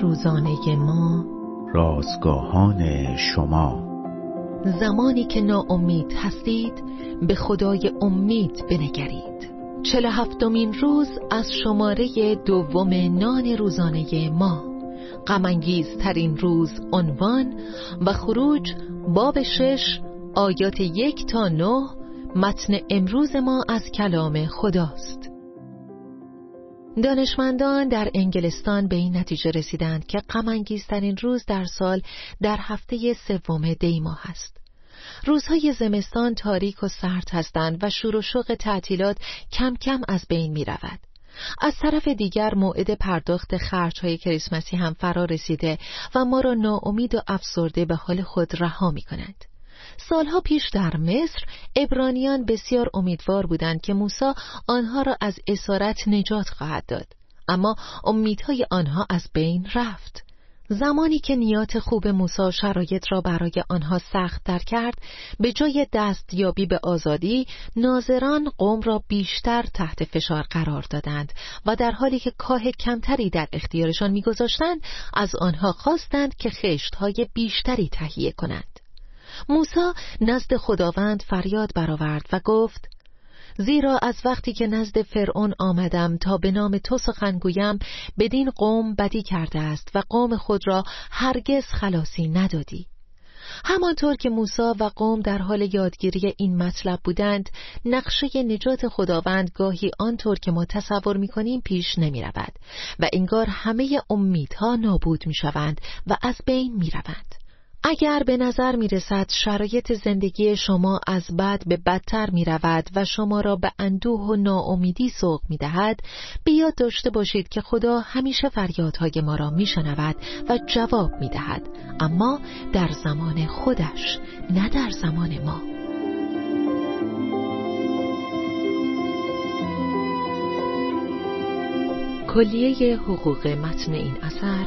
روزانه ما. رازگاهان شما. زمانی که ناامید هستید به خدای امید بنگرید. چل هفتمین روز از شماره دوم نان روزانه ما. غمانگیز ترین روز عنوان و خروج باب شش آیات یک تا نه متن امروز ما از کلام خداست. دانشمندان در انگلستان به این نتیجه رسیدند که غمانگیزترین روز در سال در هفته سوم دی ماه است. روزهای زمستان تاریک و سرد هستند و شور و شوق تعطیلات کم کم از بین می رود. از طرف دیگر موعد پرداخت خرج های کریسمسی هم فرا رسیده و ما را ناامید و افسرده به حال خود رها می کند. سالها پیش در مصر ابرانیان بسیار امیدوار بودند که موسی آنها را از اسارت نجات خواهد داد. اما امیدهای آنها از بین رفت. زمانی که نیات خوب موسی شرایط را برای آنها سخت در کرد به جای دستیابی به آزادی ناظران قوم را بیشتر تحت فشار قرار دادند و در حالی که کاه کمتری در اختیارشان میگذاشتند از آنها خواستند که خشتهای بیشتری تهیه کنند. موسی نزد خداوند فریاد برآورد و گفت زیرا از وقتی که نزد فرعون آمدم تا به نام تو سخن گویم بدین قوم بدی کرده است و قوم خود را هرگز خلاصی ندادی همانطور که موسی و قوم در حال یادگیری این مطلب بودند نقشه نجات خداوند گاهی آنطور که ما تصور می‌کنیم پیش نمی رود و انگار همه امیدها نابود می شوند و از بین می روند. اگر به نظر می رسد شرایط زندگی شما از بد به بدتر می رود و شما را به اندوه و ناامیدی سوق می دهد بیاد داشته باشید که خدا همیشه فریادهای ما را می شنود و جواب می دهد اما در زمان خودش نه در زمان ما. کلیه حقوق متن این اثر